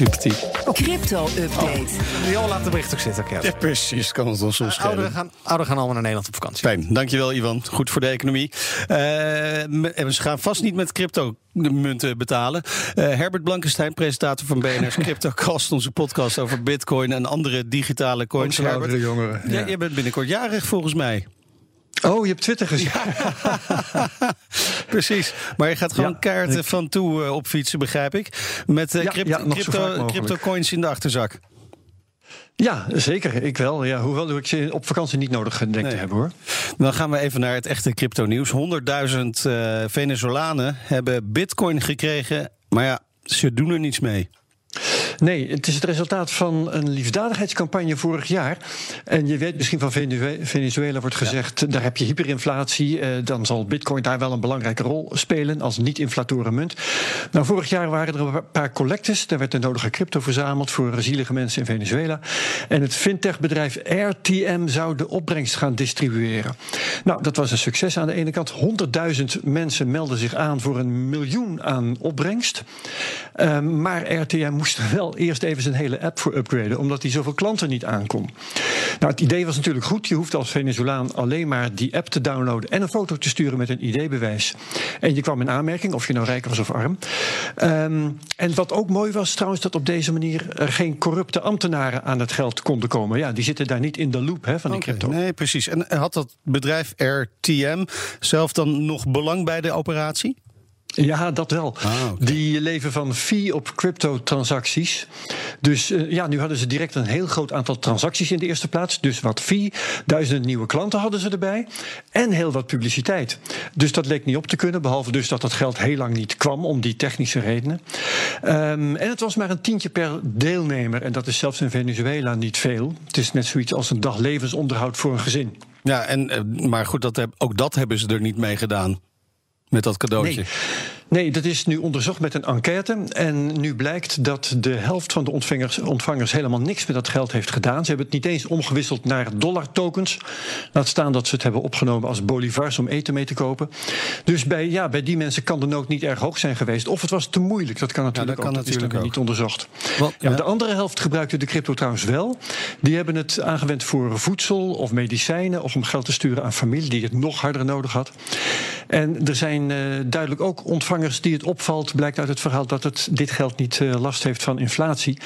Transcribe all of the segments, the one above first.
Sympathiek. Crypto-update. Joh, laat de bericht ook zitten. Ja, precies. Kan het ons soms schelen. Ouderen gaan, ouderen gaan allemaal naar Nederland op vakantie. Fijn, dankjewel Ivan. Goed voor de economie. Eh, en ze gaan vast niet met crypto-munten betalen. Eh, Herbert Blankenstein, presentator van BNR's CryptoCast... onze podcast over bitcoin en andere digitale coins. Onze oudere jongeren. Ja, Ja. je bent binnenkort jarig volgens mij. Oh, je hebt Twitter gezien. Precies. Maar je gaat gewoon Ja, kaarten ik- van toe eh, opfietsen, begrijp ik. Met eh, Ja, crypto, ja, crypto, crypto coins in de achterzak. Ja, zeker. Ik wel. Ja, hoewel ik ze op vakantie niet nodig denk Nee. te hebben hoor. Dan gaan we even naar het echte crypto-nieuws. 100.000 eh Venezolanen hebben bitcoin gekregen, maar ja, ze doen er niets mee. Nee, het is het resultaat van een liefdadigheidscampagne vorig jaar. En je weet misschien van Venezuela wordt gezegd... daar heb je hyperinflatie, eh, dan zal bitcoin daar wel een belangrijke rol spelen... als niet-inflatoren munt. Nou, vorig jaar waren er een paar collectes. Daar werd de nodige crypto verzameld voor zielige mensen in Venezuela. En het fintechbedrijf RTM zou de opbrengst gaan distribueren. Nou, dat was een succes aan de ene kant. 100.000 mensen melden zich aan voor een miljoen aan opbrengst. Ehm, maar RTM moest er wel eerst even zijn hele app voor upgraden, omdat hij zoveel klanten niet aankon. Nou, het idee was natuurlijk goed. Je hoeft als Venezolaan alleen maar die app te downloaden en een foto te sturen met een ID-bewijs. En je kwam in aanmerking, of je nou rijk was of arm. Ehm, en wat ook mooi was trouwens, dat op deze manier er geen corrupte ambtenaren aan het geld konden komen. Ja, die zitten daar niet in de loop hè, van die Oké, crypto. Nee, precies. En had dat bedrijf RTM zelf dan nog belang bij de operatie? Ja, dat wel. Ah. Die leven van fee op crypto-transacties. Dus eh, ja, nu hadden ze direct een heel groot aantal transacties in de eerste plaats. Dus wat fee, duizenden nieuwe klanten hadden ze erbij. En heel wat publiciteit. Dus dat leek niet op te kunnen. Behalve dus dat dat geld heel lang niet kwam om die technische redenen. Ehm, en het was maar een tientje per deelnemer. En dat is zelfs in Venezuela niet veel. Het is net zoiets als een dag levensonderhoud voor een gezin. Ja, en, eh, maar goed, dat heb, ook dat hebben ze er niet mee gedaan. Met dat cadeautje. Nee, dat is nu onderzocht met een enquête. En nu blijkt dat de helft van de ontvangers, ontvangers helemaal niks met dat geld heeft gedaan. Ze hebben het niet eens omgewisseld naar dollar tokens. Laat staan dat ze het hebben opgenomen als bolivars om eten mee te kopen. Dus bij, ja, bij die mensen kan de nood niet erg hoog zijn geweest. Of het was te moeilijk. Dat kan natuurlijk dat kan ook. Dat dan natuurlijk ook. niet onderzocht. Wat- ja, ja. De andere helft gebruikte de crypto trouwens wel. Die hebben het aangewend voor voedsel of medicijnen. Of om geld te sturen aan familie die het nog harder nodig had. En er zijn eh, duidelijk ook ontvangers die het opvalt, blijkt uit het verhaal, dat het dit geld niet eh, last heeft van inflatie.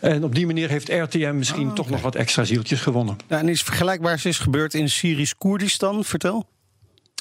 En op die manier heeft RTM misschien toch nog wat extra zieltjes gewonnen. Ja, en is vergelijkbaars is gebeurd in Syrisch-Koerdistan? Vertel.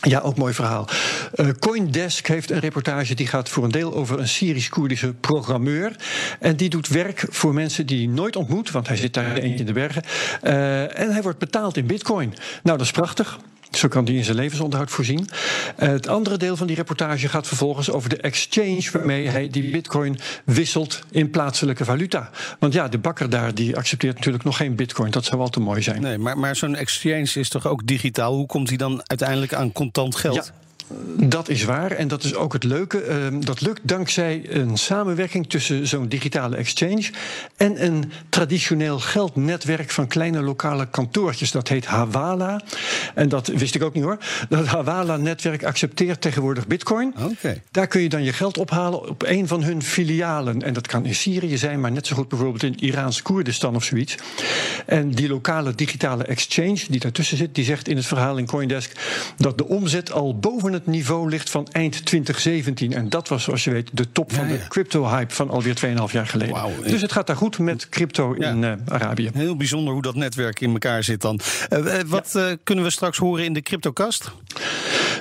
Ja, ook mooi verhaal. Eh, Coindesk heeft een reportage die gaat voor een deel over een Syrisch-Koerdische programmeur. En die doet werk voor mensen die hij nooit ontmoet, want hij zit daar eentje in de bergen. Eh, en hij wordt betaald in bitcoin. Nou, dat is prachtig. Zo kan hij in zijn levensonderhoud voorzien. Eh, het andere deel van die reportage gaat vervolgens over de exchange waarmee hij die bitcoin wisselt in plaatselijke valuta. Want ja, de bakker daar die accepteert natuurlijk nog geen bitcoin. Dat zou wel te mooi zijn. Nee, maar, maar zo'n exchange is toch ook digitaal? Hoe komt hij dan uiteindelijk aan contant geld? Ja. Dat is waar en dat is ook het leuke. Ehm, dat lukt dankzij een samenwerking tussen zo'n digitale exchange en een traditioneel geldnetwerk van kleine lokale kantoortjes. Dat heet Hawala. En dat wist ik ook niet hoor. Dat Hawala-netwerk accepteert tegenwoordig Bitcoin. Daar kun je dan je geld ophalen op een van hun filialen. En dat kan in Syrië zijn, maar net zo goed bijvoorbeeld in Iraans Koerdistan of zoiets. En die lokale digitale exchange die daartussen zit, die zegt in het verhaal in Coindesk dat de omzet al boven het niveau ligt van eind 2017. En dat was, zoals je weet, de top van Ja, de crypto-hype van alweer 2,5 jaar geleden. Wauw. Dus het gaat daar goed met crypto Ja. in eh, Arabië. Heel bijzonder hoe dat netwerk in elkaar zit dan. Eh, eh, wat eh, kunnen we straks horen in de cryptokast?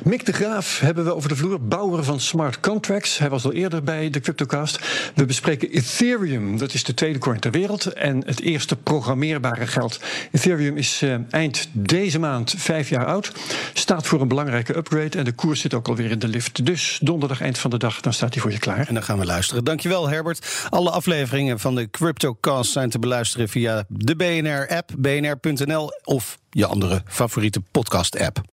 Mick de Graaf hebben we over de vloer. Bouwer van smart contracts. Hij was al eerder bij de Cryptocast. We bespreken Ethereum. Dat is de tweede coin ter wereld. En het eerste programmeerbare geld. Ethereum is eh, eind deze maand vijf jaar oud. Staat voor een belangrijke upgrade. En de koers zit ook alweer in de lift. Dus donderdag eind van de dag, dan staat hij voor je klaar. En dan gaan we luisteren. Dankjewel Herbert. Alle afleveringen van de Cryptocast zijn te beluisteren via de BNR-app, bnr.nl of je andere favoriete podcast-app.